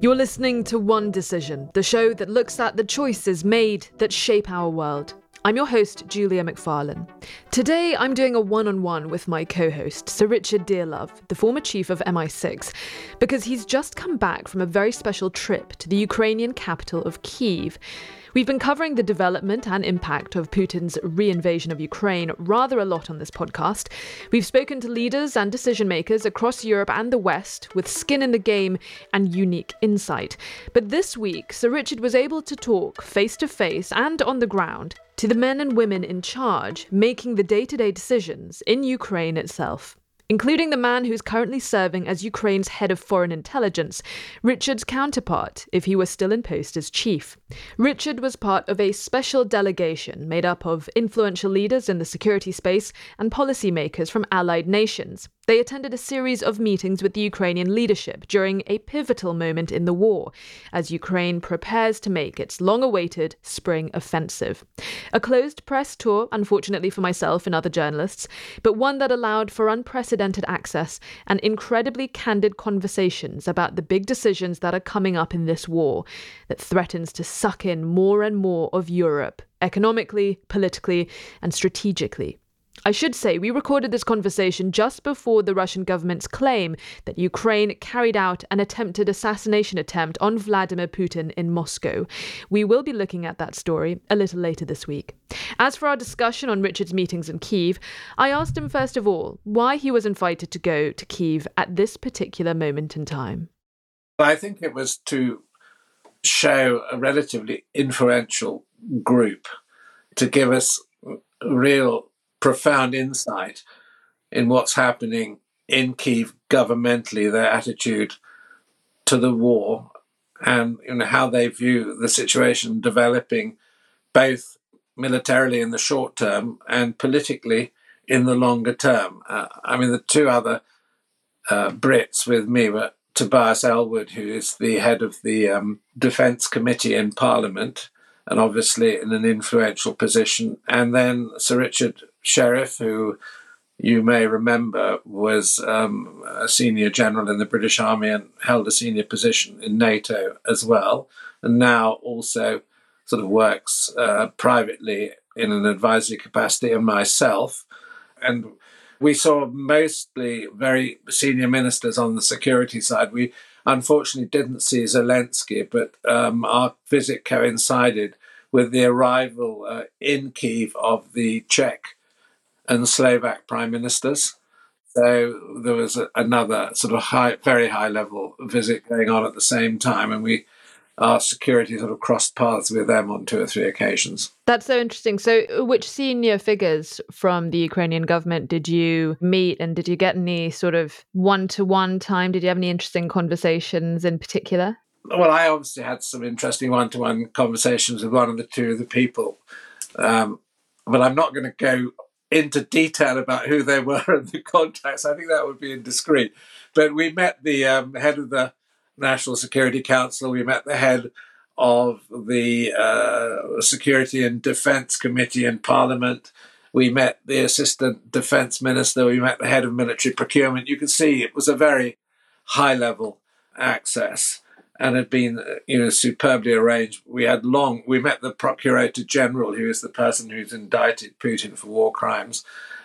You're listening to One Decision, the show that looks at the choices made that shape our world. I'm your host, Julia McFarlane. Today, I'm doing a one on one with my co host, Sir Richard Dearlove, the former chief of MI6, because he's just come back from a very special trip to the Ukrainian capital of Kiev. We've been covering the development and impact of Putin's reinvasion of Ukraine rather a lot on this podcast. We've spoken to leaders and decision makers across Europe and the West with skin in the game and unique insight. But this week, Sir Richard was able to talk face to face and on the ground to the men and women in charge making the day to day decisions in Ukraine itself including the man who's currently serving as Ukraine's head of foreign intelligence, Richard's counterpart, if he were still in post as chief. Richard was part of a special delegation made up of influential leaders in the security space and policymakers from allied nations. They attended a series of meetings with the Ukrainian leadership during a pivotal moment in the war, as Ukraine prepares to make its long awaited spring offensive. A closed press tour, unfortunately for myself and other journalists, but one that allowed for unprecedented access and incredibly candid conversations about the big decisions that are coming up in this war that threatens to suck in more and more of Europe, economically, politically, and strategically. I should say, we recorded this conversation just before the Russian government's claim that Ukraine carried out an attempted assassination attempt on Vladimir Putin in Moscow. We will be looking at that story a little later this week. As for our discussion on Richard's meetings in Kiev, I asked him first of all why he was invited to go to Kiev at this particular moment in time. I think it was to show a relatively influential group to give us real profound insight in what's happening in Kiev governmentally, their attitude to the war, and you know how they view the situation developing, both militarily in the short term and politically in the longer term. Uh, I mean, the two other uh, Brits with me were Tobias Ellwood, who is the head of the um, Defence Committee in Parliament, and obviously in an influential position, and then Sir Richard Shirreff, who you may remember was um, a senior general in the British Army and held a senior position in NATO as well, and now also sort of works uh, privately in an advisory capacity, and myself. And we saw mostly very senior ministers on the security side. We unfortunately didn't see Zelensky, but um, our visit coincided with the arrival uh, in Kiev of the Czech and Slovak prime ministers. So there was a, another sort of high, very high level visit going on at the same time, and we our security sort of crossed paths with them on two or three occasions. That's so interesting. So, which senior figures from the Ukrainian government did you meet, and did you get any sort of one to one time? Did you have any interesting conversations in particular? Well, I obviously had some interesting one to one conversations with one of the two of the people, um, but I'm not going to go into detail about who they were and the contacts. I think that would be indiscreet. But we met the um, head of the National Security Council. We met the head of the uh, Security and Defence Committee in Parliament. We met the Assistant Defence Minister. We met the head of military procurement. You can see it was a very high level access and had been you know superbly arranged. We had long we met the Procurator General, who is the person who's indicted Putin for war crimes,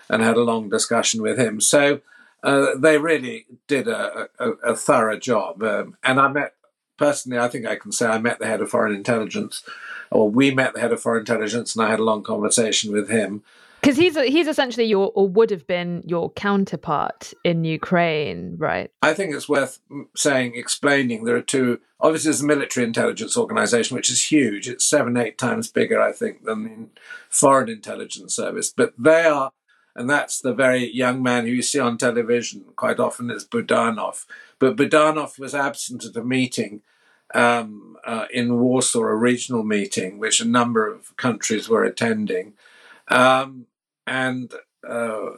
and had a long discussion with him. So uh, they really did a, a, a thorough job. Um, and I met personally, I think I can say I met the head of foreign intelligence, or we met the head of foreign intelligence, and I had a long conversation with him because he's he's essentially your or would have been your counterpart in Ukraine, right? I think it's worth saying, explaining. There are two. Obviously, there's a military intelligence organization, which is huge. It's seven, eight times bigger, I think, than the foreign intelligence service. But they are, and that's the very young man who you see on television quite often is Budanov. But Budanov was absent at a meeting um, uh, in Warsaw, a regional meeting, which a number of countries were attending. Um, and uh,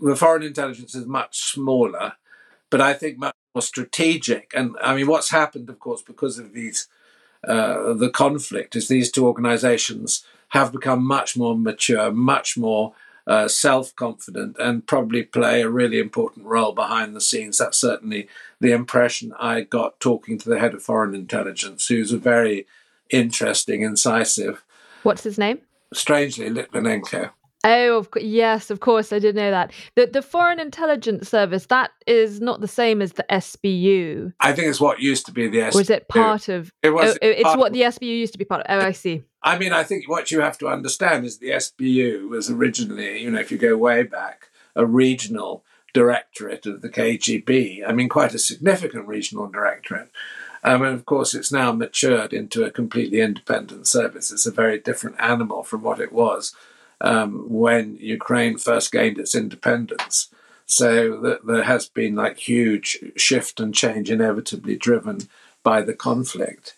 the foreign intelligence is much smaller, but I think much more strategic. And I mean, what's happened, of course, because of these uh, the conflict, is these two organisations have become much more mature, much more uh, self confident, and probably play a really important role behind the scenes. That's certainly the impression I got talking to the head of foreign intelligence, who's a very interesting, incisive. What's his name? Strangely, Litvinenko. Oh, of yes, of course, I did know that. The the Foreign Intelligence Service that is not the same as the SBU, I think it's what used to be the SBU. is it part of? It was. oh, oh it's what of- the SBU used to be part of. Oh, I see. I mean, I think what you have to understand is the SBU was originally, you know, if you go way back, a regional directorate of the KGB. I mean, quite a significant regional directorate. Um, and of course, it's now matured into a completely independent service. It's a very different animal from what it was um, when Ukraine first gained its independence. So th- there has been like huge shift and change, inevitably driven by the conflict.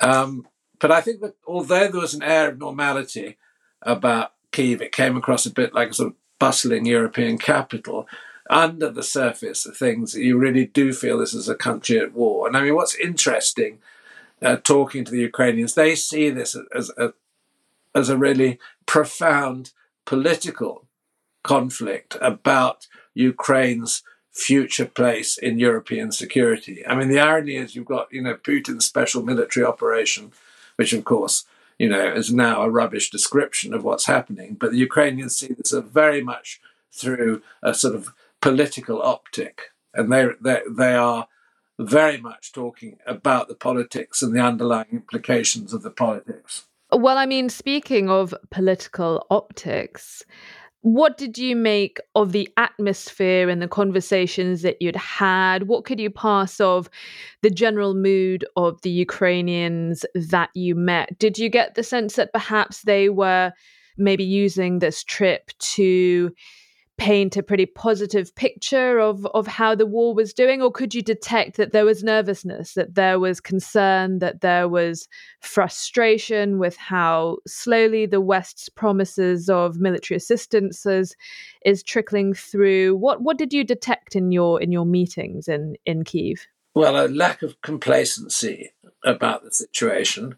Um, but I think that although there was an air of normality about Kiev, it came across a bit like a sort of bustling European capital. Under the surface of things, you really do feel this is a country at war. And I mean, what's interesting, uh, talking to the Ukrainians, they see this as a as a really profound political conflict about Ukraine's future place in European security. I mean, the irony is you've got, you know, Putin's special military operation, which of course, you know, is now a rubbish description of what's happening. But the Ukrainians see this very much through a sort of political optic. And they, they, are very much talking about the politics and the underlying implications of the politics. Well, I mean, speaking of political optics, what did you make of the atmosphere and the conversations that you'd had? What could you pass of the general mood of the Ukrainians that you met? Did you get the sense that perhaps they were maybe using this trip to paint a pretty positive picture of, of how the war was doing? Or could you detect that there was nervousness, that there was concern, that there was frustration with how slowly the West's promises of military assistance is, is trickling through? What what did you detect in your in your meetings in, in Kiev? Well, a lack of complacency about the situation,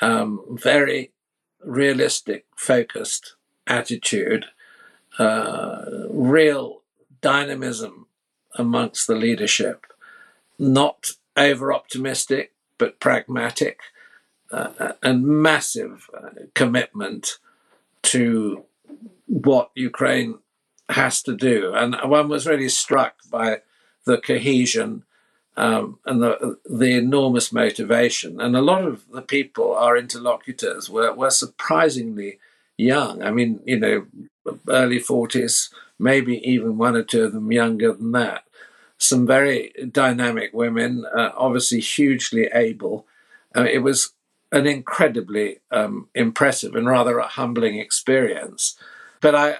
um, very realistic, focused attitude uh, real dynamism amongst the leadership, not over optimistic, but pragmatic, uh, and massive uh, commitment to what Ukraine has to do. And one was really struck by the cohesion um, and the, the enormous motivation. And a lot of the people, our interlocutors, were, were surprisingly young. I mean, you know, early 40s, maybe even one or two of them younger than that. Some very dynamic women, uh, obviously hugely able. Uh, it was an incredibly um, impressive and rather a humbling experience. But I,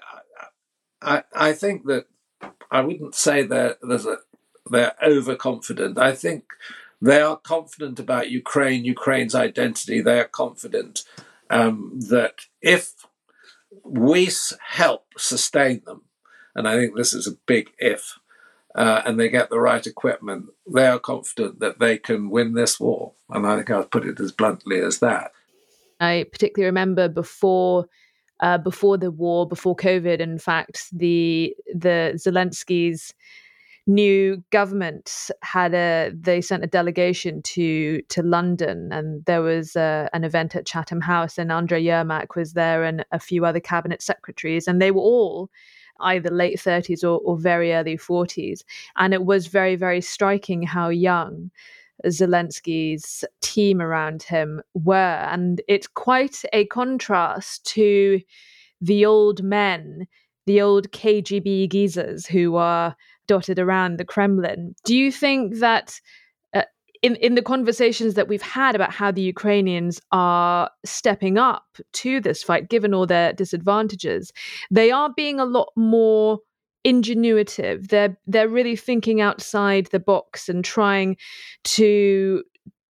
I, I think that I wouldn't say there's a, they're overconfident. I think they are confident about Ukraine, Ukraine's identity. They are confident um, that if we help sustain them, and I think this is a big if, uh, and they get the right equipment, they are confident that they can win this war. And I think I'll put it as bluntly as that. I particularly remember before. Uh, before the war, before COVID, in fact, the the Zelensky's new government had a they sent a delegation to to London and there was a, an event at Chatham House and Andrei Yermak was there and a few other cabinet secretaries and they were all either late 30s or, or very early 40s and it was very very striking how young Zelensky's team around him were and it's quite a contrast to the old men the old KGB geezers who are dotted around the Kremlin. Do you think that uh, in in the conversations that we've had about how the Ukrainians are stepping up to this fight, given all their disadvantages, they are being a lot more ingenuitive. They're they're really thinking outside the box and trying to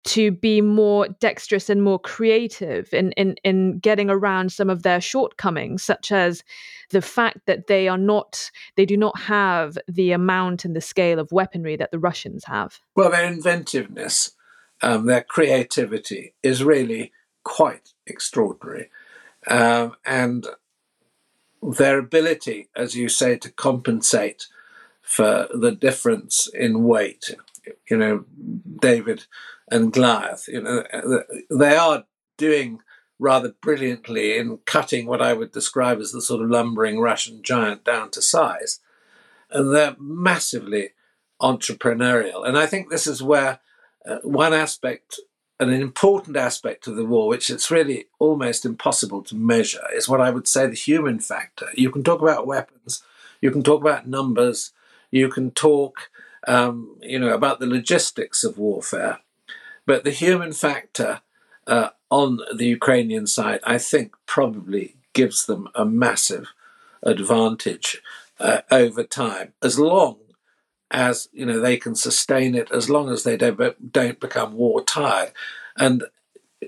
to be more dexterous and more creative in, in, in getting around some of their shortcomings, such as the fact that they are not, they do not have the amount and the scale of weaponry that the Russians have. Well, their inventiveness, um, their creativity is really quite extraordinary. Um, and their ability, as you say, to compensate for the difference in weight. You know, David and Goliath. You know, they are doing rather brilliantly in cutting what I would describe as the sort of lumbering Russian giant down to size. And they're massively entrepreneurial. And I think this is where uh, one aspect, an important aspect of the war, which it's really almost impossible to measure, is what I would say the human factor. You can talk about weapons, you can talk about numbers, you can talk, um, you know, about the logistics of warfare, but the human factor uh, on the Ukrainian side, I think, probably gives them a massive advantage uh, over time, as long as you know they can sustain it, as long as they don't don't become war tired, and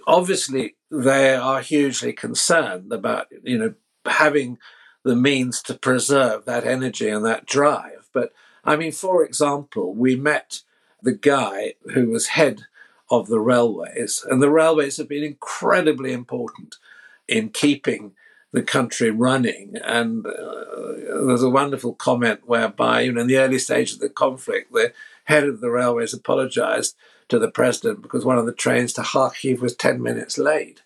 obviously they are hugely concerned about you know having the means to preserve that energy and that drive. But I mean, for example, we met the guy who was head of the railways, and the railways have been incredibly important in keeping the country running. And uh, there's a wonderful comment whereby, you know, in the early stage of the conflict, the head of the railways apologized to the president because one of the trains to Kharkiv was 10 minutes late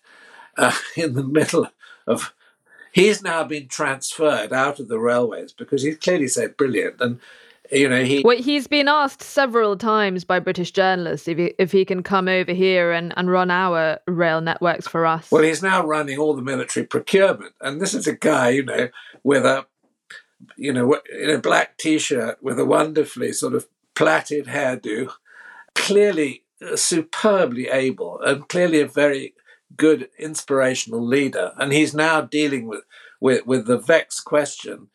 uh, in the middle of. He's now been transferred out of the railways because he's clearly so brilliant. And you know he well he's been asked several times by british journalists if he, if he can come over here and, and run our rail networks for us. Well he's now running all the military procurement. And this is a guy you know with a you know in a black t-shirt with a wonderfully sort of plaited hairdo clearly uh, superbly able and clearly a very good inspirational leader. And he's now dealing with with, with the vexed question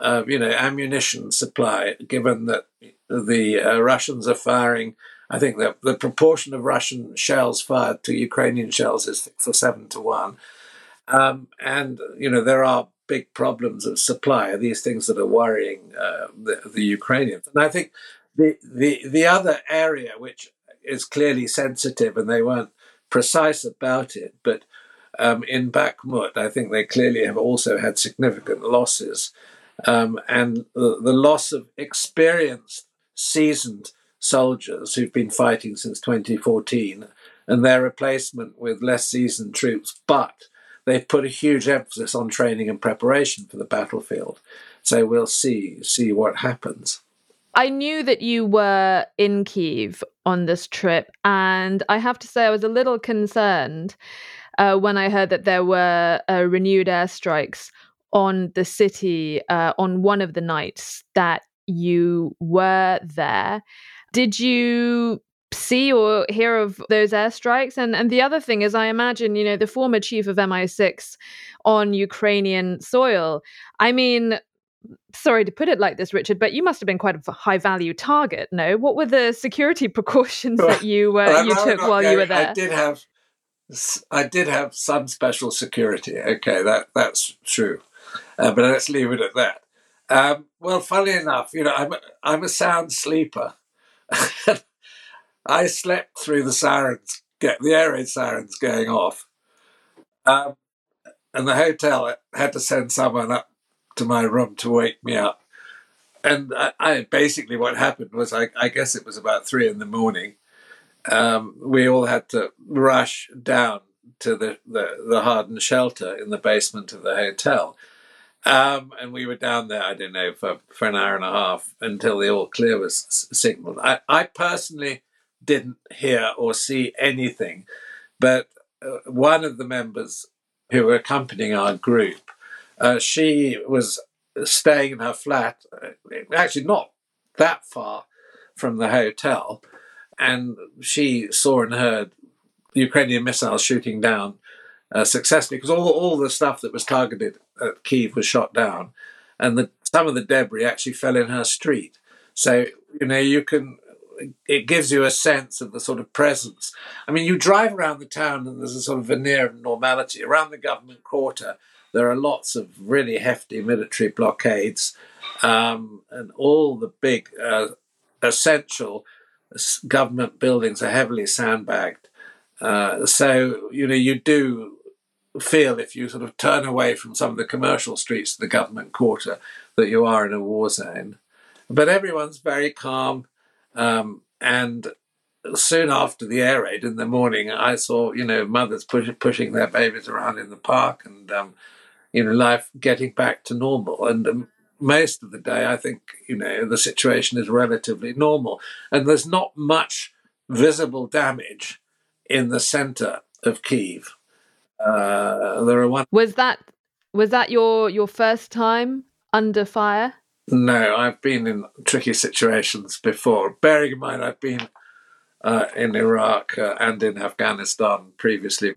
uh, you know, ammunition supply, given that the uh, Russians are firing. I think that the proportion of Russian shells fired to Ukrainian shells is for seven to one. Um, and, you know, there are big problems of supply, these things that are worrying uh, the, the, Ukrainians. And I think the, the, the other area, which is clearly sensitive, and they weren't precise about it, but um, in Bakhmut, I think they clearly have also had significant losses um, and the, the loss of experienced, seasoned soldiers who've been fighting since 2014 and their replacement with less seasoned troops, but they've put a huge emphasis on training and preparation for the battlefield. So we'll see see what happens. I knew that you were in Kiev on this trip, and I have to say I was a little concerned uh, when I heard that there were uh, renewed airstrikes on the city uh, on one of the nights that you were there. Did you see or hear of those airstrikes? And and the other thing is, I imagine you know the former chief of MI6 on Ukrainian soil. I mean. Sorry to put it like this, Richard, but you must have been quite a high value target. No, what were the security precautions that you uh, you took while you were there? I did have, I did have some special security. Okay, that that's true. Uh, but let's leave it at that. Um, well, funny enough, you know, I'm a, I'm a sound sleeper. I slept through the sirens, get the air raid sirens going off, um, and the hotel had to send someone up to my room to wake me up. And I, I basically what happened was I, I, guess it was about three in the morning. Um, we all had to rush down to the, the, the hardened shelter in the basement of the hotel um, and we were down there, I don't know, for, for an hour and a half until the all clear was signaled. I, I personally didn't hear or see anything, but uh, one of the members who were accompanying our group, uh, she was staying in her flat, uh, actually not that far from the hotel, and she saw and heard Ukrainian missiles shooting down uh, successfully because all, all the stuff that was targeted at Kiev was shot down, and the, some of the debris actually fell in her street. So you know you can. It gives you a sense of the sort of presence. I mean, you drive around the town and there's a sort of veneer of normality. Around the government quarter, there are lots of really hefty military blockades, um, and all the big uh, essential government buildings are heavily sandbagged. Uh, so you know you do feel if you sort of turn away from some of the commercial streets of the government quarter that you are in a war zone. But everyone's very calm. Um, and soon after the air raid in the morning, I saw, you know, mothers push, pushing their babies around in the park and, um, you know, life getting back to normal. And um, most of the day, I think, you know, the situation is relatively normal. And there's not much visible damage in the center of Kiev. Uh, there are one. Was that was that your your first time under fire? No, I've been in tricky situations before. Bearing in mind, I've been uh, in Iraq uh, and in Afghanistan previously.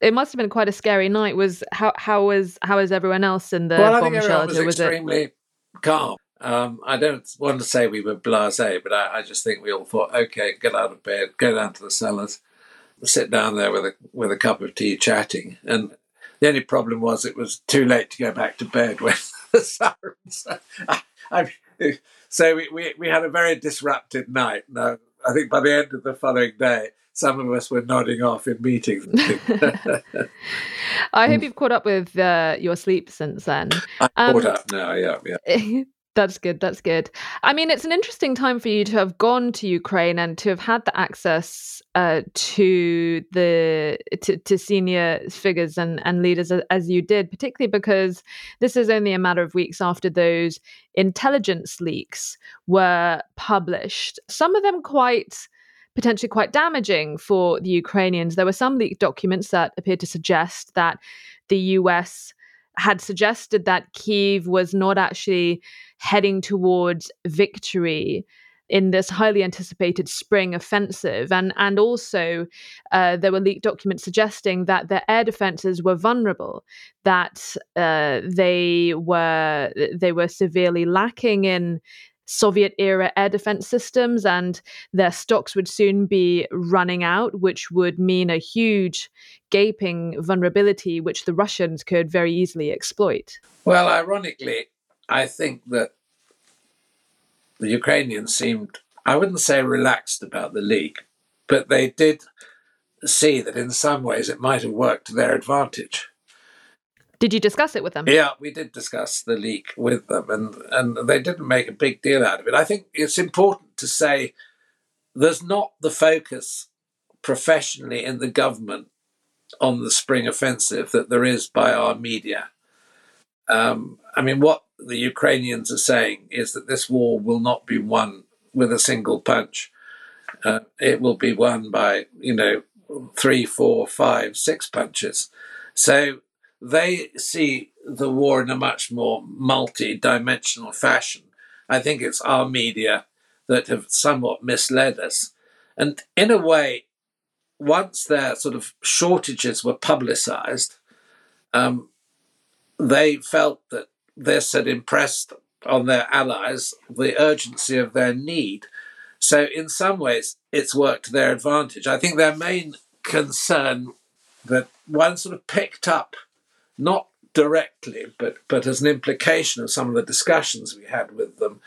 It must have been quite a scary night. Was how how was how was everyone else in the well, bomb I think shelter? Was, was extremely it... calm. Um, I don't want to say we were blasé, but I, I, just think we all thought, okay, get out of bed, go down to the cellars, sit down there with a with a cup of tea, chatting. And the only problem was it was too late to go back to bed when the sirens. I, I, so we, we, we had a very disrupted night. No, I think by the end of the following day, some of us were nodding off in meetings. I hope you've caught up with uh, your sleep since then. Um, caught up now, yeah, yeah. That's good. That's good. I mean, it's an interesting time for you to have gone to Ukraine and to have had the access uh, to the to, to, senior figures and, and leaders as, you did, particularly because this is only a matter of weeks after those intelligence leaks were published. Some of them quite potentially quite damaging for the Ukrainians. There were some leaked documents that appeared to suggest that the US had suggested that Kiev was not actually heading towards victory in this highly anticipated spring offensive. And, and also, uh, there were leaked documents suggesting that their air defenses were vulnerable, that uh, they were they were severely lacking in Soviet era air defense systems, and their stocks would soon be running out, which would mean a huge gaping vulnerability which the Russians could very easily exploit. Well, ironically, I think that the Ukrainians seemed, I wouldn't say relaxed about the leak, but they did see that in some ways it might have worked to their advantage. Did you discuss it with them? Yeah, we did discuss the leak with them, and, and they didn't make a big deal out of it. I think it's important to say there's not the focus professionally in the government on the spring offensive that there is by our media. Um, I mean, what the Ukrainians are saying is that this war will not be won with a single punch. Uh, it will be won by, you know, three, four, five, six punches. So they see the war in a much more multi dimensional fashion. I think it's our media that have somewhat misled us. And in a way, once their sort of shortages were publicized, um, they felt that this had impressed on their allies the urgency of their need. So, in some ways, it's worked to their advantage. I think their main concern that one sort of picked up not directly, but, but as an implication of some of the discussions we had with them,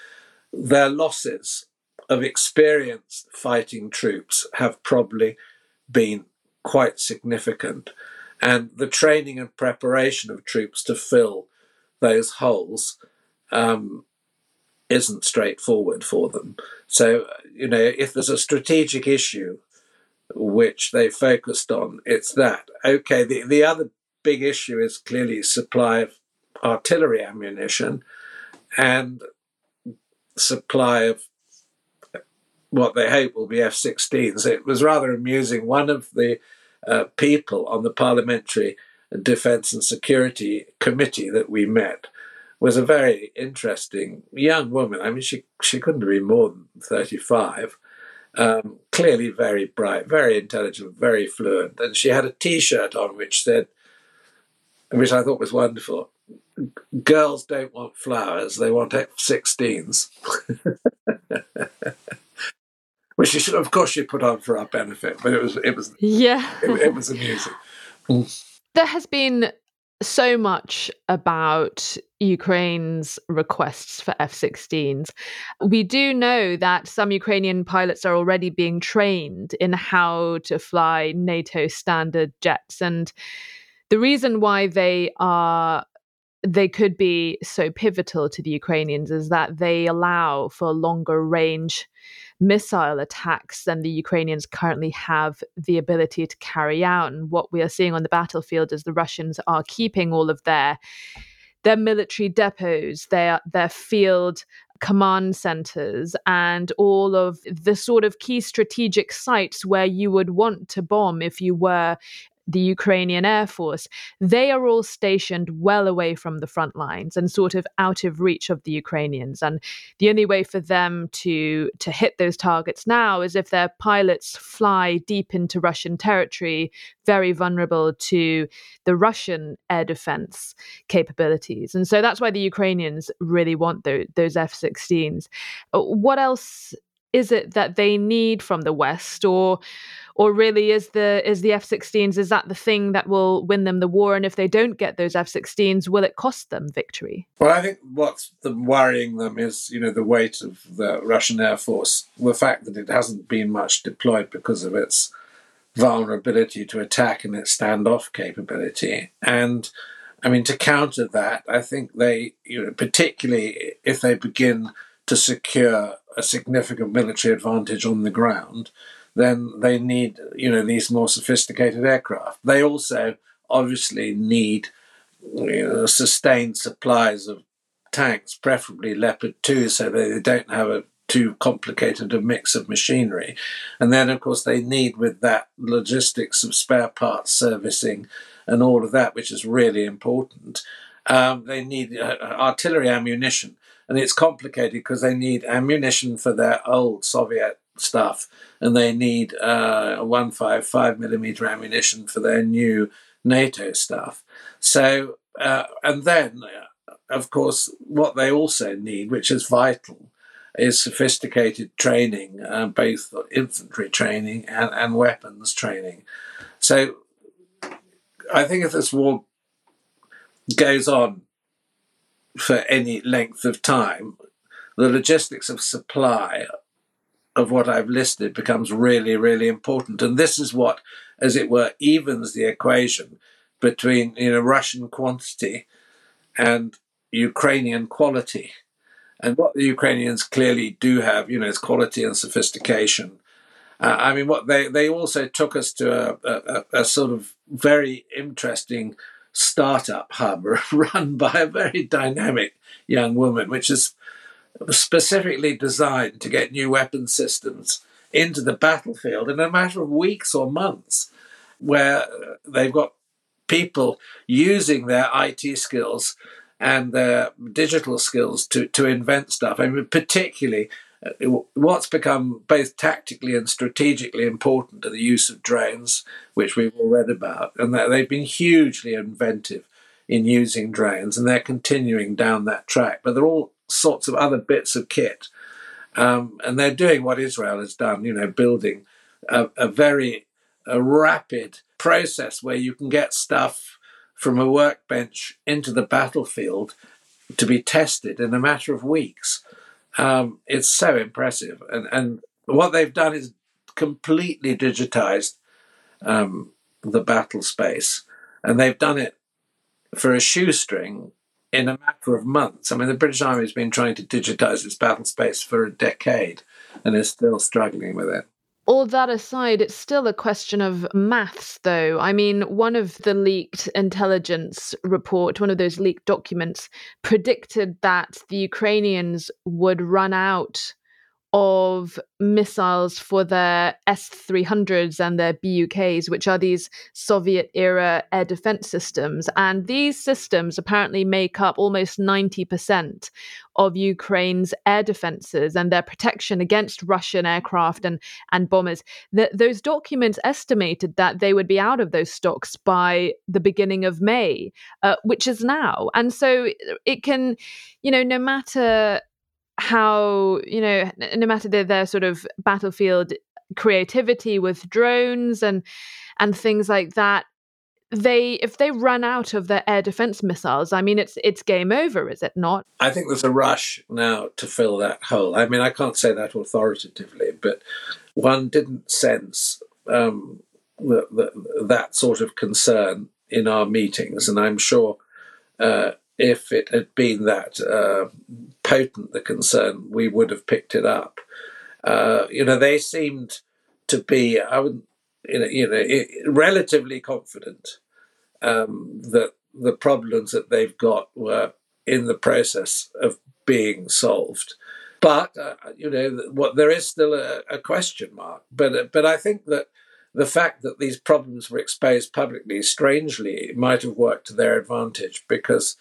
their losses of experienced fighting troops have probably been quite significant. And the training and preparation of troops to fill those holes um, isn't straightforward for them. So, you know, if there's a strategic issue which they focused on, it's that. Okay, the, the other big issue is clearly supply of artillery ammunition and supply of what they hope will be F 16s. It was rather amusing. One of the uh, people on the Parliamentary Defence and Security Committee that we met was a very interesting young woman. I mean, she, she couldn't be more than 35. Um, clearly very bright, very intelligent, very fluent. And she had a t shirt on which said, which I thought was wonderful. Girls don't want flowers; they want F-16s. which she should, of course, she put on for our benefit, but it was it was yeah, it, it was amusing. There has been so much about Ukraine's requests for F 16s. We do know that some Ukrainian pilots are already being trained in how to fly NATO standard jets. And the reason why they are they could be so pivotal to the Ukrainians is that they allow for longer range missile attacks than the Ukrainians currently have the ability to carry out. And what we are seeing on the battlefield is the Russians are keeping all of their their military depots, their their field command centers and all of the sort of key strategic sites where you would want to bomb if you were the Ukrainian Air Force, they are all stationed well away from the front lines and sort of out of reach of the Ukrainians. And the only way for them to to hit those targets now is if their pilots fly deep into Russian territory, very vulnerable to the Russian air defense capabilities. And so that's why the Ukrainians really want those, those F-16s. Uh, what else is it that they need from the West, or or really is the is the F-16s is that the thing that will win them the war? And if they don't get those F-16s, will it cost them victory? Well, I think what's worrying them is you know the weight of the Russian Air Force, the fact that it hasn't been much deployed because of its vulnerability to attack and its standoff capability, and I mean to counter that, I think they you know particularly if they begin to secure a significant military advantage on the ground, then they need, you know, these more sophisticated aircraft. They also obviously need you know, sustained supplies of tanks, preferably Leopard 2, so they don't have a too complicated a mix of machinery. And then, of course, they need with that logistics of spare parts servicing and all of that, which is really important. Um, they need uh, artillery ammunition and it's complicated because they need ammunition for their old Soviet stuff, and they need uh, 155 millimeter ammunition for their new NATO stuff. So, uh, and then, uh, of course, what they also need, which is vital, is sophisticated training, uh, both infantry training and, and weapons training. So, I think if this war goes on for any length of time, the logistics of supply of what I've listed becomes really, really important. And this is what, as it were, evens the equation between you know Russian quantity and Ukrainian quality. And what the Ukrainians clearly do have, you know, is quality and sophistication. Uh, I mean, what they they also took us to a, a, a sort of very interesting startup hub run by a very dynamic young woman, which is specifically designed to get new weapon systems into the battlefield in a matter of weeks or months, where they've got people using their IT skills and their digital skills to, to invent stuff. I mean, particularly what's become both tactically and strategically important are the use of drones, which we've all read about, and that they've been hugely inventive in using drones, and they're continuing down that track. But there are all sorts of other bits of kit, um, and they're doing what Israel has done. You know, building a, a very a rapid process where you can get stuff from a workbench into the battlefield to be tested in a matter of weeks. Um, it's so impressive. And, and what they've done is completely digitized um, the battle space. And they've done it for a shoestring in a matter of months. I mean, the British Army has been trying to digitize its battle space for a decade and is still struggling with it. All that aside, it's still a question of maths, though. I mean, one of the leaked intelligence report, one of those leaked documents, predicted that the Ukrainians would run out of missiles for their S 300s and their BUKs, which are these Soviet era air defense systems. And these systems apparently make up almost 90% of Ukraine's air defenses and their protection against Russian aircraft and, and bombers. The, those documents estimated that they would be out of those stocks by the beginning of May, uh, which is now. And so it can, you know, no matter how you know no matter their, their sort of battlefield creativity with drones and and things like that they if they run out of their air defense missiles i mean it's it's game over is it not? I think there's a rush now to fill that hole. I mean i can't say that authoritatively but one didn't sense um, the, the, that sort of concern in our meetings, and I'm sure uh, if it had been that uh, potent the concern, we would have picked it up. Uh, you know, they seemed to be, I would, you know, relatively confident um, that the problems that they've got were in the process of being solved. But uh, you know, what there is still a, a question mark. But but I think that the fact that these problems were exposed publicly, strangely, might have worked to their advantage because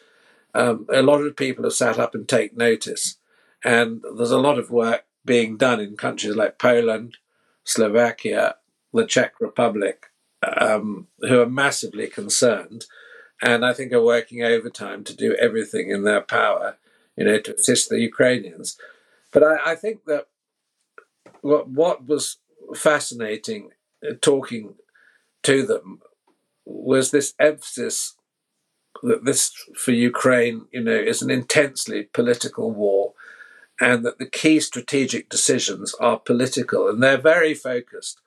um, a lot of people have sat up and take notice, and there's a lot of work being done in countries like Poland, Slovakia, the Czech Republic, um, who are massively concerned, and I think are working overtime to do everything in their power, you know, to assist the Ukrainians. But I, I think that what what was fascinating uh, talking to them was this emphasis that this for Ukraine, you know, is an intensely political war, and that the key strategic decisions are political, and they're very focused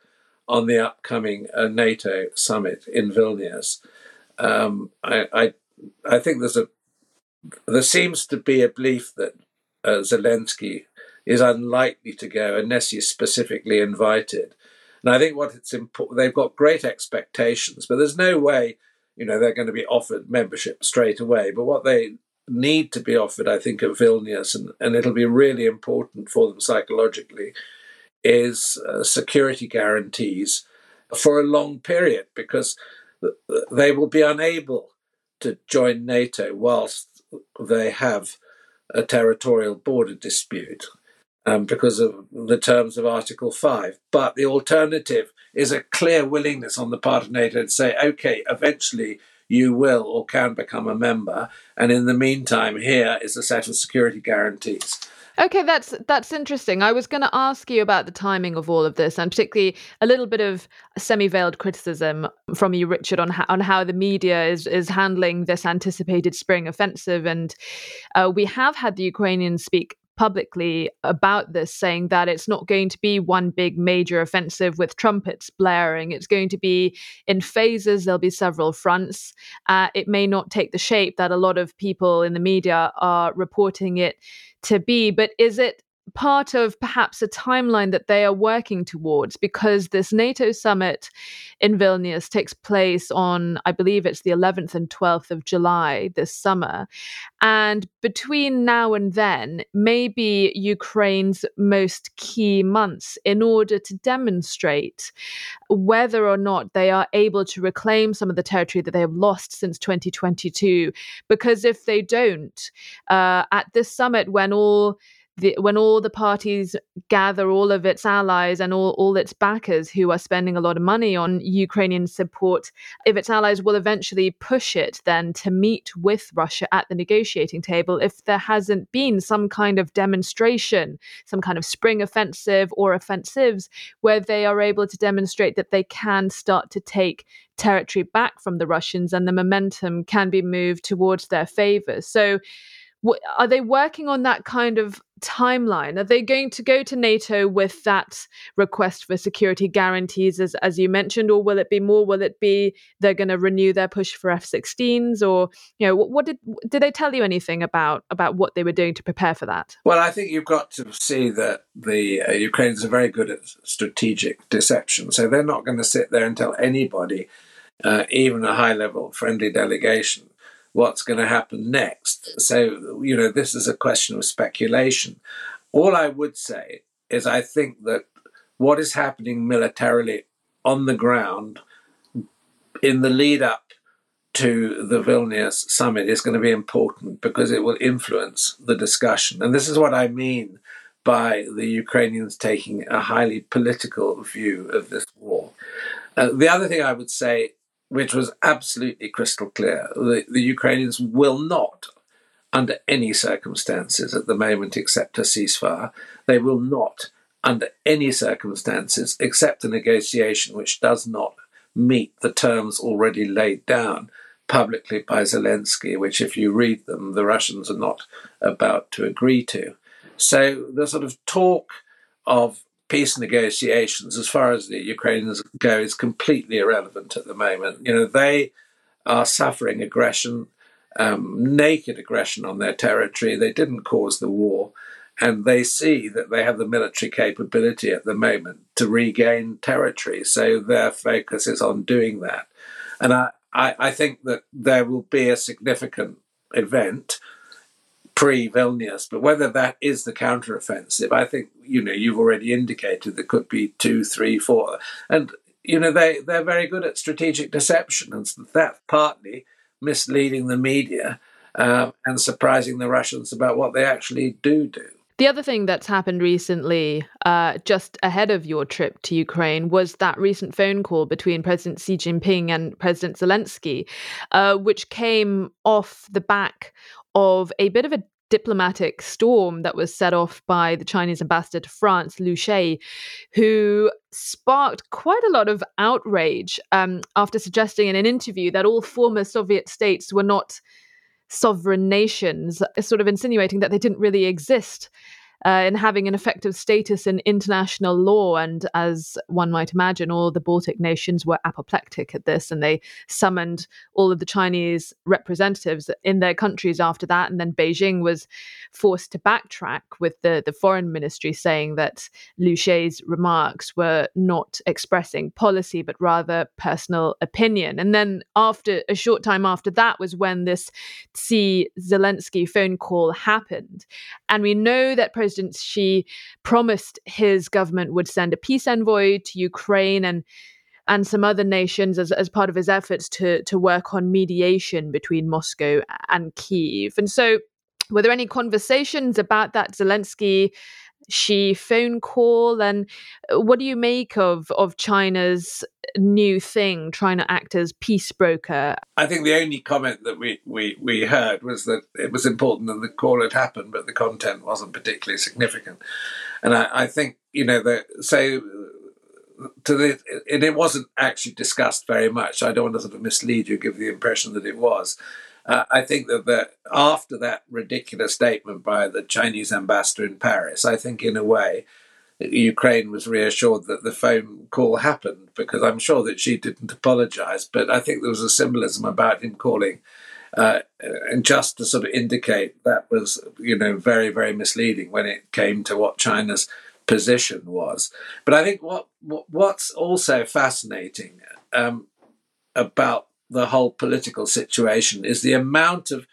on the upcoming uh, NATO summit in Vilnius. Um, I, I, I think there's a there seems to be a belief that uh, Zelensky is unlikely to go unless he's specifically invited. And I think what it's important, they've got great expectations, but there's no way, you know, they're going to be offered membership straight away. But what they need to be offered, I think, at Vilnius, and, and it'll be really important for them psychologically, is uh, security guarantees for a long period because they will be unable to join NATO whilst they have a territorial border dispute um, because of the terms of Article 5. But the alternative is a clear willingness on the part of NATO to say, okay, eventually you will or can become a member. And in the meantime, here is a set of security guarantees. Okay, that's that's interesting. I was going to ask you about the timing of all of this, and particularly a little bit of semi-veiled criticism from you, Richard, on how, on how the media is is handling this anticipated spring offensive. And uh, we have had the Ukrainians speak publicly about this, saying that it's not going to be one big major offensive with trumpets blaring. It's going to be in phases, there'll be several fronts. Uh, it may not take the shape that a lot of people in the media are reporting it to be, but is it part of perhaps a timeline that they are working towards because this NATO summit in Vilnius takes place on, I believe it's the 11th and 12th of July this summer. And between now and then, maybe Ukraine's most key months in order to demonstrate whether or not they are able to reclaim some of the territory that they have lost since 2022. Because if they don't, uh, at this summit, when all the, when all the parties gather all of its allies and all, all its backers who are spending a lot of money on Ukrainian support, if its allies will eventually push it then to meet with Russia at the negotiating table, if there hasn't been some kind of demonstration, some kind of spring offensive or offensives where they are able to demonstrate that they can start to take territory back from the Russians and the momentum can be moved towards their favor. So, are they working on that kind of timeline? Are they going to go to NATO with that request for security guarantees, as, as you mentioned, or will it be more? Will it be they're going to renew their push for F-16s, or you know, what, what, did did they tell you anything about about what they were doing to prepare for that? Well, I think you've got to see that the uh, Ukrainians are very good at strategic deception, so they're not going to sit there and tell anybody, uh, even a high-level friendly delegation what's going to happen next. So, you know, this is a question of speculation. All I would say is I think that what is happening militarily on the ground in the lead up to the Vilnius summit is going to be important because it will influence the discussion. And this is what I mean by the Ukrainians taking a highly political view of this war. Uh, the other thing I would say which was absolutely crystal clear. The, the Ukrainians will not, under any circumstances at the moment, accept a ceasefire. They will not, under any circumstances, accept a negotiation which does not meet the terms already laid down publicly by Zelensky, which, if you read them, the Russians are not about to agree to. So the sort of talk of peace negotiations, as far as the Ukrainians go, is completely irrelevant at the moment. You know, they are suffering aggression, um, naked aggression on their territory. They didn't cause the war. And they see that they have the military capability at the moment to regain territory. So their focus is on doing that. And I, I, I think that there will be a significant event pre Vilnius, but whether that is the counteroffensive, I think you know you've already indicated there could be two, three, four, and you know they they're very good at strategic deception, and that partly misleading the media uh, and surprising the Russians about what they actually do do. The other thing that's happened recently, uh, just ahead of your trip to Ukraine, was that recent phone call between President Xi Jinping and President Zelensky, uh, which came off the back of a bit of a diplomatic storm that was set off by the Chinese ambassador to France, Lu Shaye, who sparked quite a lot of outrage um, after suggesting in an interview that all former Soviet states were not sovereign nations, sort of insinuating that they didn't really exist uh, in having an effective status in international law. And as one might imagine, all the Baltic nations were apoplectic at this, and they summoned all of the Chinese representatives in their countries after that. And then Beijing was forced to backtrack with the, the foreign ministry saying that Lu Shaye's remarks were not expressing policy, but rather personal opinion. And then after a short time after that was when this Xi Zelensky phone call happened. And we know that President President Xi promised his government would send a peace envoy to Ukraine and and some other nations as, as part of his efforts to to work on mediation between Moscow and Kiev. And so were there any conversations about that Zelensky Xi phone call and uh, what do you make of of China's new thing trying to act as peace broker? I think the only comment that we we we heard was that it was important that the call had happened but the content wasn't particularly significant. And i, I think you know that so to the and it wasn't actually discussed very much. I don't want to sort of mislead you give the impression that it was uh, I think that the, after that ridiculous statement by the Chinese ambassador in Paris, I think in a way, Ukraine was reassured that the phone call happened because I'm sure that Xi didn't apologize. But I think there was a symbolism about him calling, uh, and just to sort of indicate that was, you know, very, very misleading when it came to what China's position was. But I think what, what what's also fascinating um, about the whole political situation is the amount of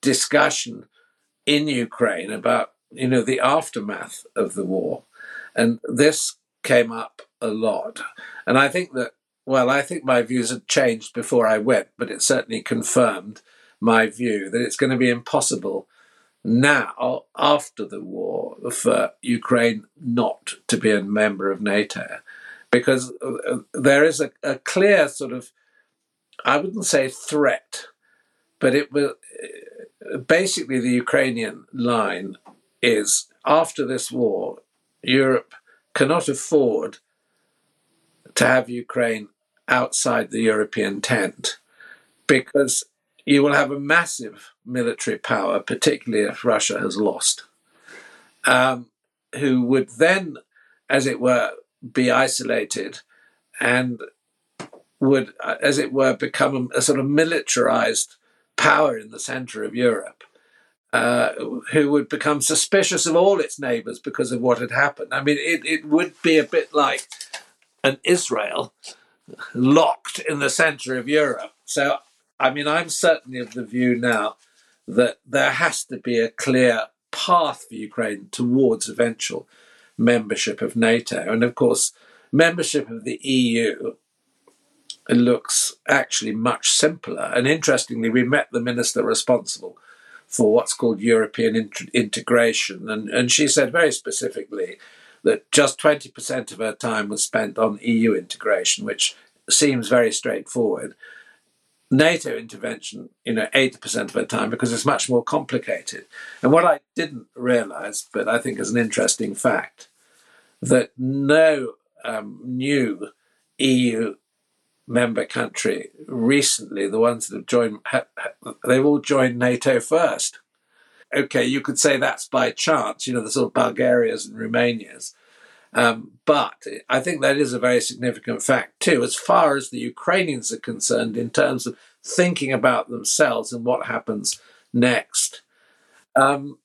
discussion in Ukraine about you know the aftermath of the war, and this came up a lot. And I think that well, I think my views had changed before I went, but it certainly confirmed my view that it's going to be impossible now, after the war, for Ukraine not to be a member of NATO, because uh, there is a, a clear sort of I wouldn't say threat, but it will basically the Ukrainian line is after this war, Europe cannot afford to have Ukraine outside the European tent because you will have a massive military power, particularly if Russia has lost, um, who would then, as it were, be isolated and would, uh, as it were, become a, a sort of militarized power in the center of Europe. Uh, who would become suspicious of all its neighbors because of what had happened. I mean, it, it would be a bit like an Israel locked in the center of Europe. So, I mean, I'm certainly of the view now that there has to be a clear path for Ukraine towards eventual membership of NATO. And of course, membership of the EU looks actually much simpler. And interestingly, we met the minister responsible for what's called European int- integration, and, and she said very specifically that just 20% of her time was spent on EU integration, which seems very straightforward. NATO intervention, you know, 80% of her time because it's much more complicated. And what I didn't realize, but I think is an interesting fact, that no um, new EU member country recently, the ones that have joined, they've all joined NATO first. Okay, you could say that's by chance, you know, the sort of Bulgarias and Romanias. Um, but I think that is a very significant fact too, as far as the Ukrainians are concerned, in terms of thinking about themselves and what happens next. Um,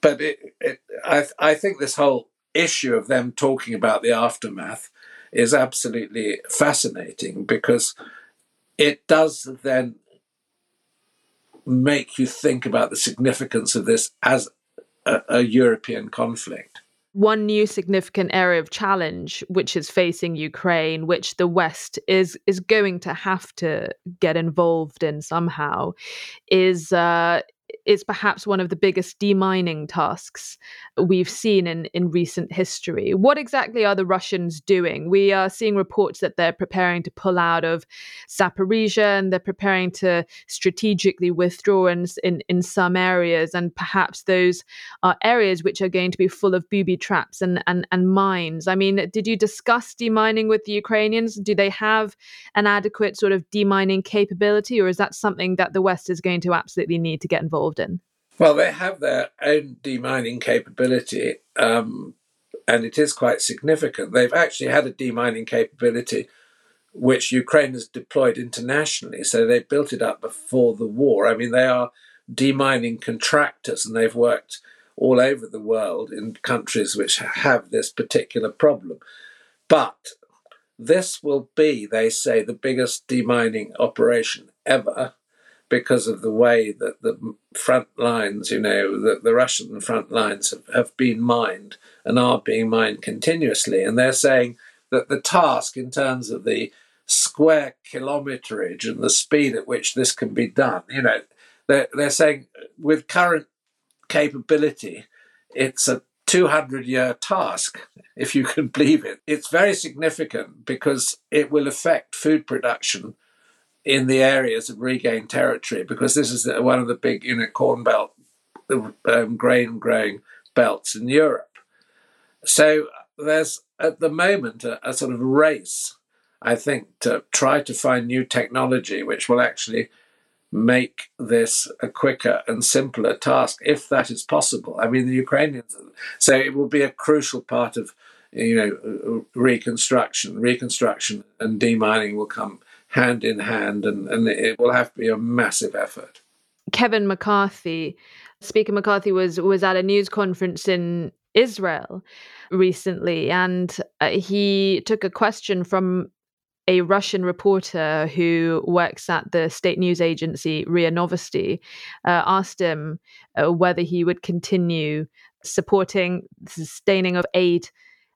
but it, it, I, I think this whole issue of them talking about the aftermath is absolutely fascinating because it does then make you think about the significance of this as a, a European conflict. One new significant area of challenge which is facing Ukraine, which the West is is going to have to get involved in somehow, is uh, is perhaps one of the biggest demining tasks we've seen in, in recent history. What exactly are the Russians doing? We are seeing reports that they're preparing to pull out of Zaporizhia and they're preparing to strategically withdraw in, in, in some areas. And perhaps those are areas which are going to be full of booby traps and, and, and mines. I mean, did you discuss demining with the Ukrainians? Do they have an adequate sort of demining capability, or is that something that the West is going to absolutely need to get involved in? Well, they have their own demining capability, um, and it is quite significant. They've actually had a demining capability which Ukraine has deployed internationally, so they built it up before the war. I mean, they are demining contractors, and they've worked all over the world in countries which have this particular problem. But this will be, they say, the biggest demining operation ever because of the way that the front lines, you know, the, the Russian front lines have, have been mined and are being mined continuously. And they're saying that the task, in terms of the square kilometerage and the speed at which this can be done, you know, they're, they're saying with current capability, it's a 200 year task, if you can believe it. It's very significant because it will affect food production in the areas of regained territory because this is one of the big, you know, corn belt, um, grain growing belts in Europe. So there's at the moment a, a, sort of race, I think, to try to find new technology which will actually make this a quicker and simpler task, if that is possible. I mean, the Ukrainians, so it will be a crucial part of, you know, reconstruction. Reconstruction and demining will come hand in hand, and, and it will have to be a massive effort. Kevin McCarthy, Speaker McCarthy, was was at a news conference in Israel recently, and uh, he took a question from a Russian reporter who works at the state news agency RIA Novosti, uh, asked him uh, whether he would continue supporting the sustaining of aid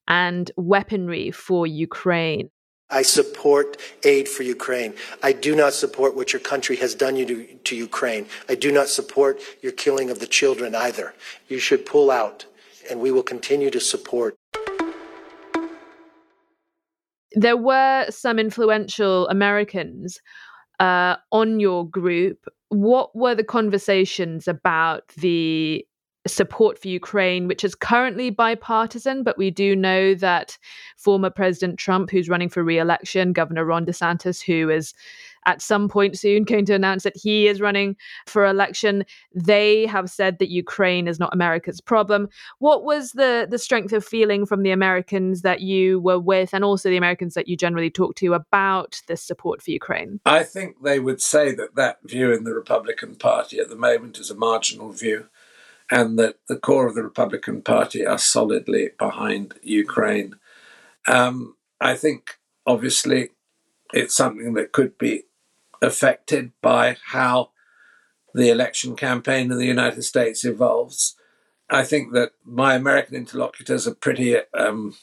and weaponry for Ukraine. I support aid for Ukraine. I do not support what your country has done to, to Ukraine. I do not support your killing of the children either. You should pull out, and we will continue to support. There were some influential Americans uh, on your group. What were the conversations about the support for Ukraine, which is currently bipartisan, but we do know that former President Trump, who's running for re election, Governor Ron DeSantis, who is at some point soon going to announce that he is running for election, they have said that Ukraine is not America's problem. What was the, the strength of feeling from the Americans that you were with and also the Americans that you generally talk to about this support for Ukraine? I think they would say that that view in the Republican Party at the moment is a marginal view and that the core of the Republican Party are solidly behind Ukraine. Um, I think, obviously, it's something that could be affected by how the election campaign in the United States evolves. I think that my American interlocutors are pretty um,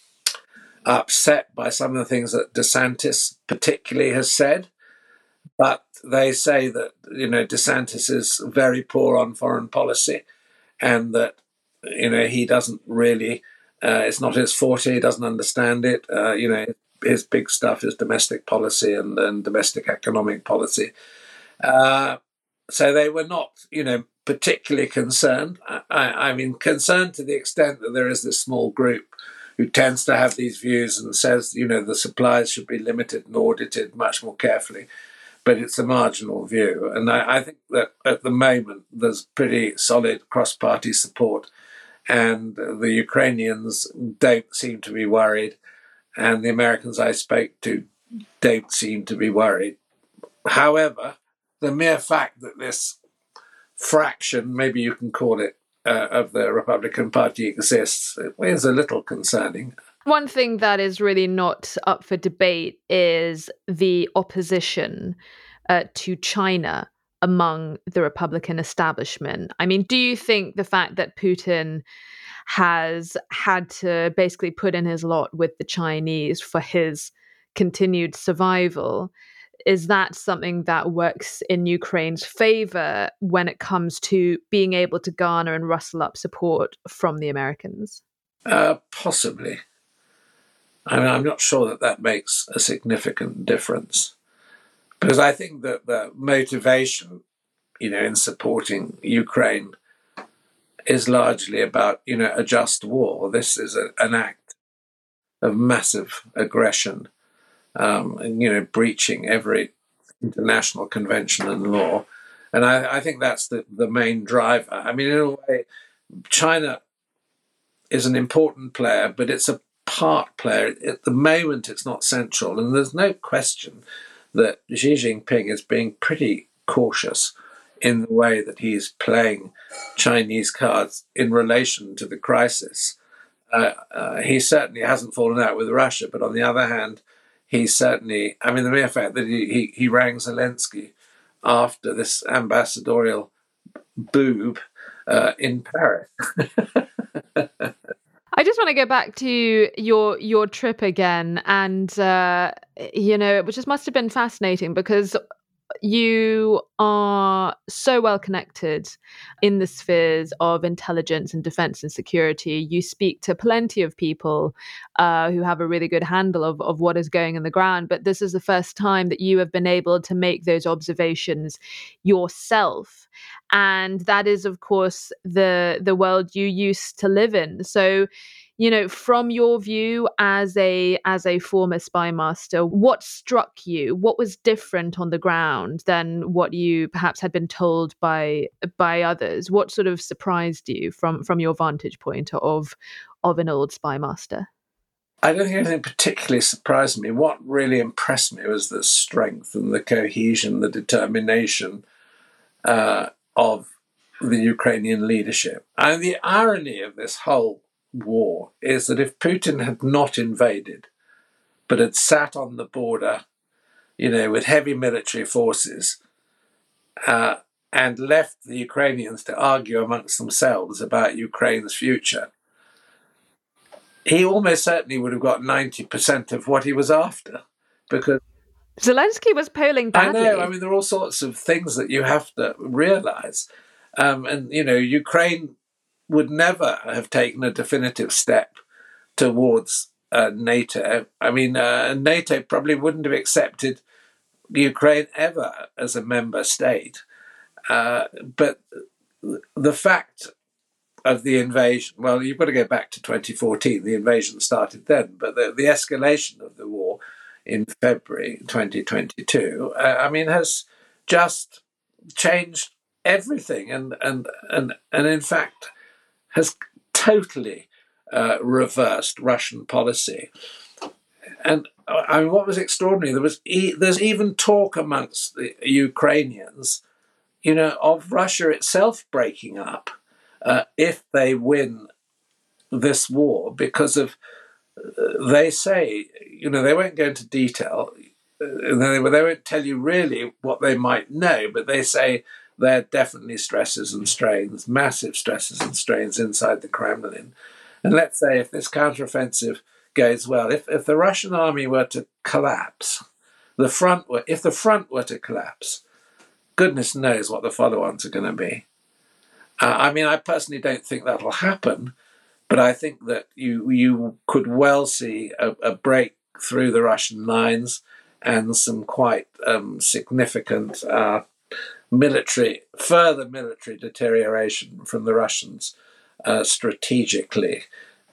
upset by some of the things that DeSantis particularly has said. But they say that you know DeSantis is very poor on foreign policy, and that you know he doesn't really uh, it's not his forte he doesn't understand it. Uh, you know his big stuff is domestic policy and, and domestic economic policy. Uh, so they were not you know particularly concerned. I, I mean concerned to the extent that there is this small group who tends to have these views and says you know the supplies should be limited and audited much more carefully but it's a marginal view. And I, I think that at the moment there's pretty solid cross party support, and the Ukrainians don't seem to be worried, and the Americans I spoke to don't seem to be worried. However, the mere fact that this fraction, maybe you can call it, uh, of the Republican Party exists is a little concerning. One thing that is really not up for debate is the opposition uh, to China among the Republican establishment. I mean, do you think the fact that Putin has had to basically put in his lot with the Chinese for his continued survival is that something that works in Ukraine's favor when it comes to being able to garner and rustle up support from the Americans? Uh, possibly. I mean, I'm not sure that that makes a significant difference because I think that the motivation, you know, in supporting Ukraine is largely about, you know, a just war. This is a, an act of massive aggression um, and you know breaching every international convention and law. And I, I, think that's the, the main driver. I mean, in a way, China is an important player, but it's a part player. At the moment, it's not central. And there's no question that Xi Jinping is being pretty cautious in the way that he's playing Chinese cards in relation to the crisis. Uh, uh, he certainly hasn't fallen out with Russia, but on the other hand, he certainly, I mean, the mere fact that he, he, he rang Zelensky after this ambassadorial boob uh, in Paris. I just want to go back to your your trip again, and uh, you know, which just must have been fascinating because you are so well connected in the spheres of intelligence and defense and security. You speak to plenty of people uh, who have a really good handle of, of what is going in the ground. But this is the first time that you have been able to make those observations yourself. And that is, of course, the the world you used to live in. So you know from your view as a as a former spy master what struck you what was different on the ground than what you perhaps had been told by by others what sort of surprised you from from your vantage point of of an old spy master I don't think anything particularly surprised me. What really impressed me was the strength and the cohesion, the determination uh, of the Ukrainian leadership. And the irony of this whole war is that if Putin had not invaded, but had sat on the border, you know, with heavy military forces, uh, and left the Ukrainians to argue amongst themselves about Ukraine's future, he almost certainly would have got 90% of what he was after because Zelensky was polling badly. I know. I mean, there are all sorts of things that you have to realize. Um, and, you know, Ukraine would never have taken a definitive step towards uh, NATO. I mean, uh, NATO probably wouldn't have accepted Ukraine ever as a member state. Uh, but the fact of the invasion, well, you've got to go back to 2014. The invasion started then, but the, the escalation of the war in February 2022, uh, I mean, has just changed everything. And, and, and, and in fact, has totally uh, reversed Russian policy. And I mean, what was extraordinary? There was e- there's even talk amongst the Ukrainians, you know, of Russia itself breaking up uh, if they win this war because of uh, they say you know they won't go into detail uh, they, they won't tell you really what they might know but they say there are definitely stresses and strains, massive stresses and strains inside the Kremlin. And let's say if this counteroffensive goes well, if, if the Russian army were to collapse, the front were, if the front were to collapse, goodness knows what the follow-ons are going to be. Uh, I mean, I personally don't think that'll happen, but I think that you you could well see a, a break through the Russian lines and some quite um, significant uh, military, further military deterioration from the Russians uh, strategically.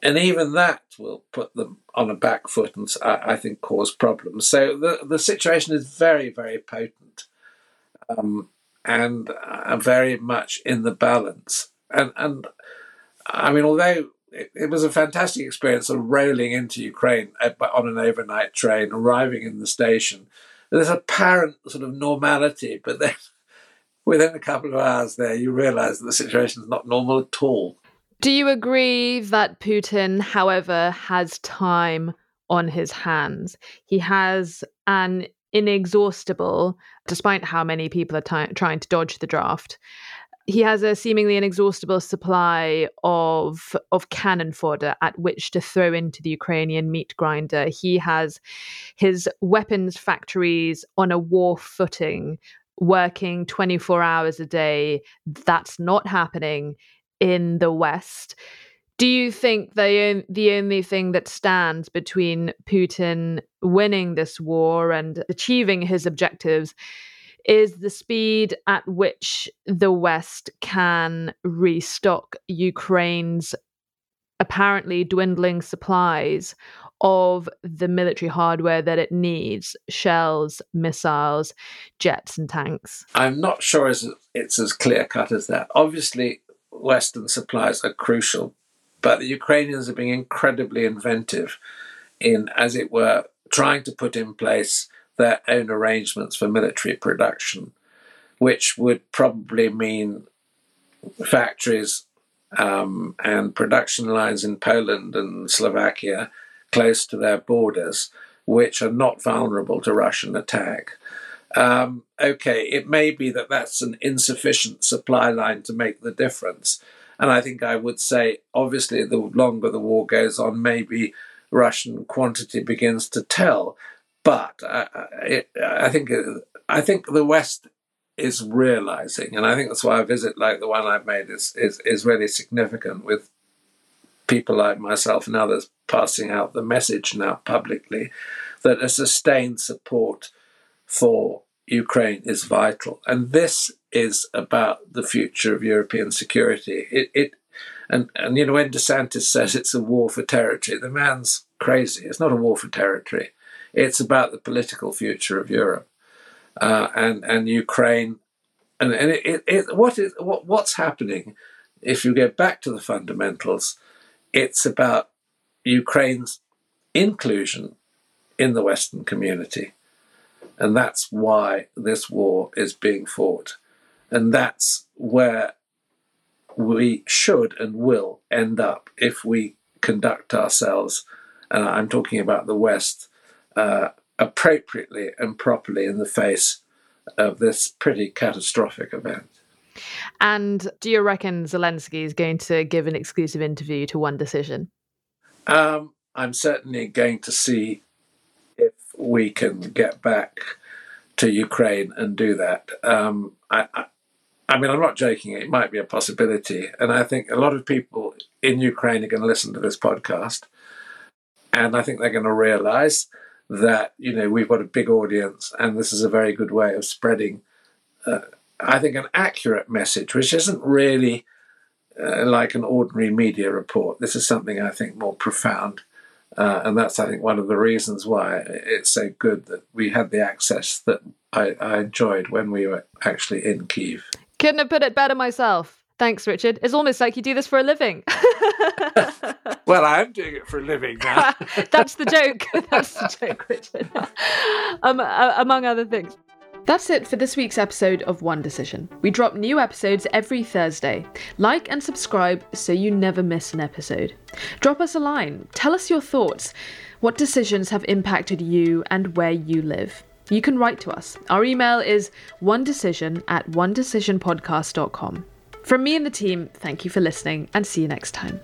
And even that will put them on a back foot and I, I think cause problems. So the, the situation is very, very potent um, and uh, very much in the balance. And, and I mean, although it, it, was a fantastic experience of rolling into Ukraine uh, on an overnight train, arriving in the station, there's apparent sort of normality, but then within a couple of hours there, you realize that the situation is not normal at all. Do you agree that Putin, however, has time on his hands? He has an inexhaustible, despite how many people are trying to dodge the draft, he has a seemingly inexhaustible supply of of cannon fodder at which to throw into the Ukrainian meat grinder. He has his weapons factories on a war footing, working 24 hours a day. That's not happening in the West. Do you think the the only thing that stands between Putin winning this war and achieving his objectives is the speed at which the West can restock Ukraine's apparently dwindling supplies of the military hardware that it needs shells, missiles, jets, and tanks? I'm not sure it's as clear cut as that. Obviously, Western supplies are crucial, but the Ukrainians are being incredibly inventive in, as it were, trying to put in place their own arrangements for military production, which would probably mean factories um, and production lines in Poland and Slovakia close to their borders, which are not vulnerable to Russian attack. Um, okay, it may be that that's an insufficient supply line to make the difference. And I think I would say, obviously, the longer the war goes on, maybe Russian quantity begins to tell. But I, I, I think I think the West is realizing, and I think that's why a visit like the one I've made is is, is really significant with people like myself and others passing out the message now publicly that a sustained support for Ukraine is vital, and this is about the future of European security. It, it and and you know when DeSantis says it's a war for territory, the man's crazy. It's not a war for territory. It's about the political future of Europe uh, and and Ukraine, and and it, it, it, what is what what's happening? If you get back to the fundamentals, it's about Ukraine's inclusion in the Western community, and that's why this war is being fought, and that's where we should and will end up if we conduct ourselves. And I'm talking about the West uh, appropriately and properly in the face of this pretty catastrophic event. And do you reckon Zelensky is going to give an exclusive interview to One Decision? Um, I'm certainly going to see if we can get back to Ukraine and do that. Um, I, I, I mean, I'm not joking. It might be a possibility, and I think a lot of people in Ukraine are going to listen to this podcast, and I think they're going to realise that you know we've got a big audience and this is a very good way of spreading uh, i think an accurate message which isn't really uh, like an ordinary media report. This is something i think more profound uh, and that's i think one of the reasons why it's so good that we had the access that I, I enjoyed when we were actually in kiev couldn't have put it better myself Thanks, Richard. It's almost like you do this for a living. well, I'm doing it for a living now. That's the joke. That's the joke, Richard. Um, uh, among other things. That's it for this week's episode of One Decision. We drop new episodes every Thursday. Like and subscribe so you never miss an episode. Drop us a line. Tell us your thoughts. What decisions have impacted you and where you live? You can write to us. Our email is one decision at onedecisionpodcast.com. From me and the team, thank you for listening and see you next time.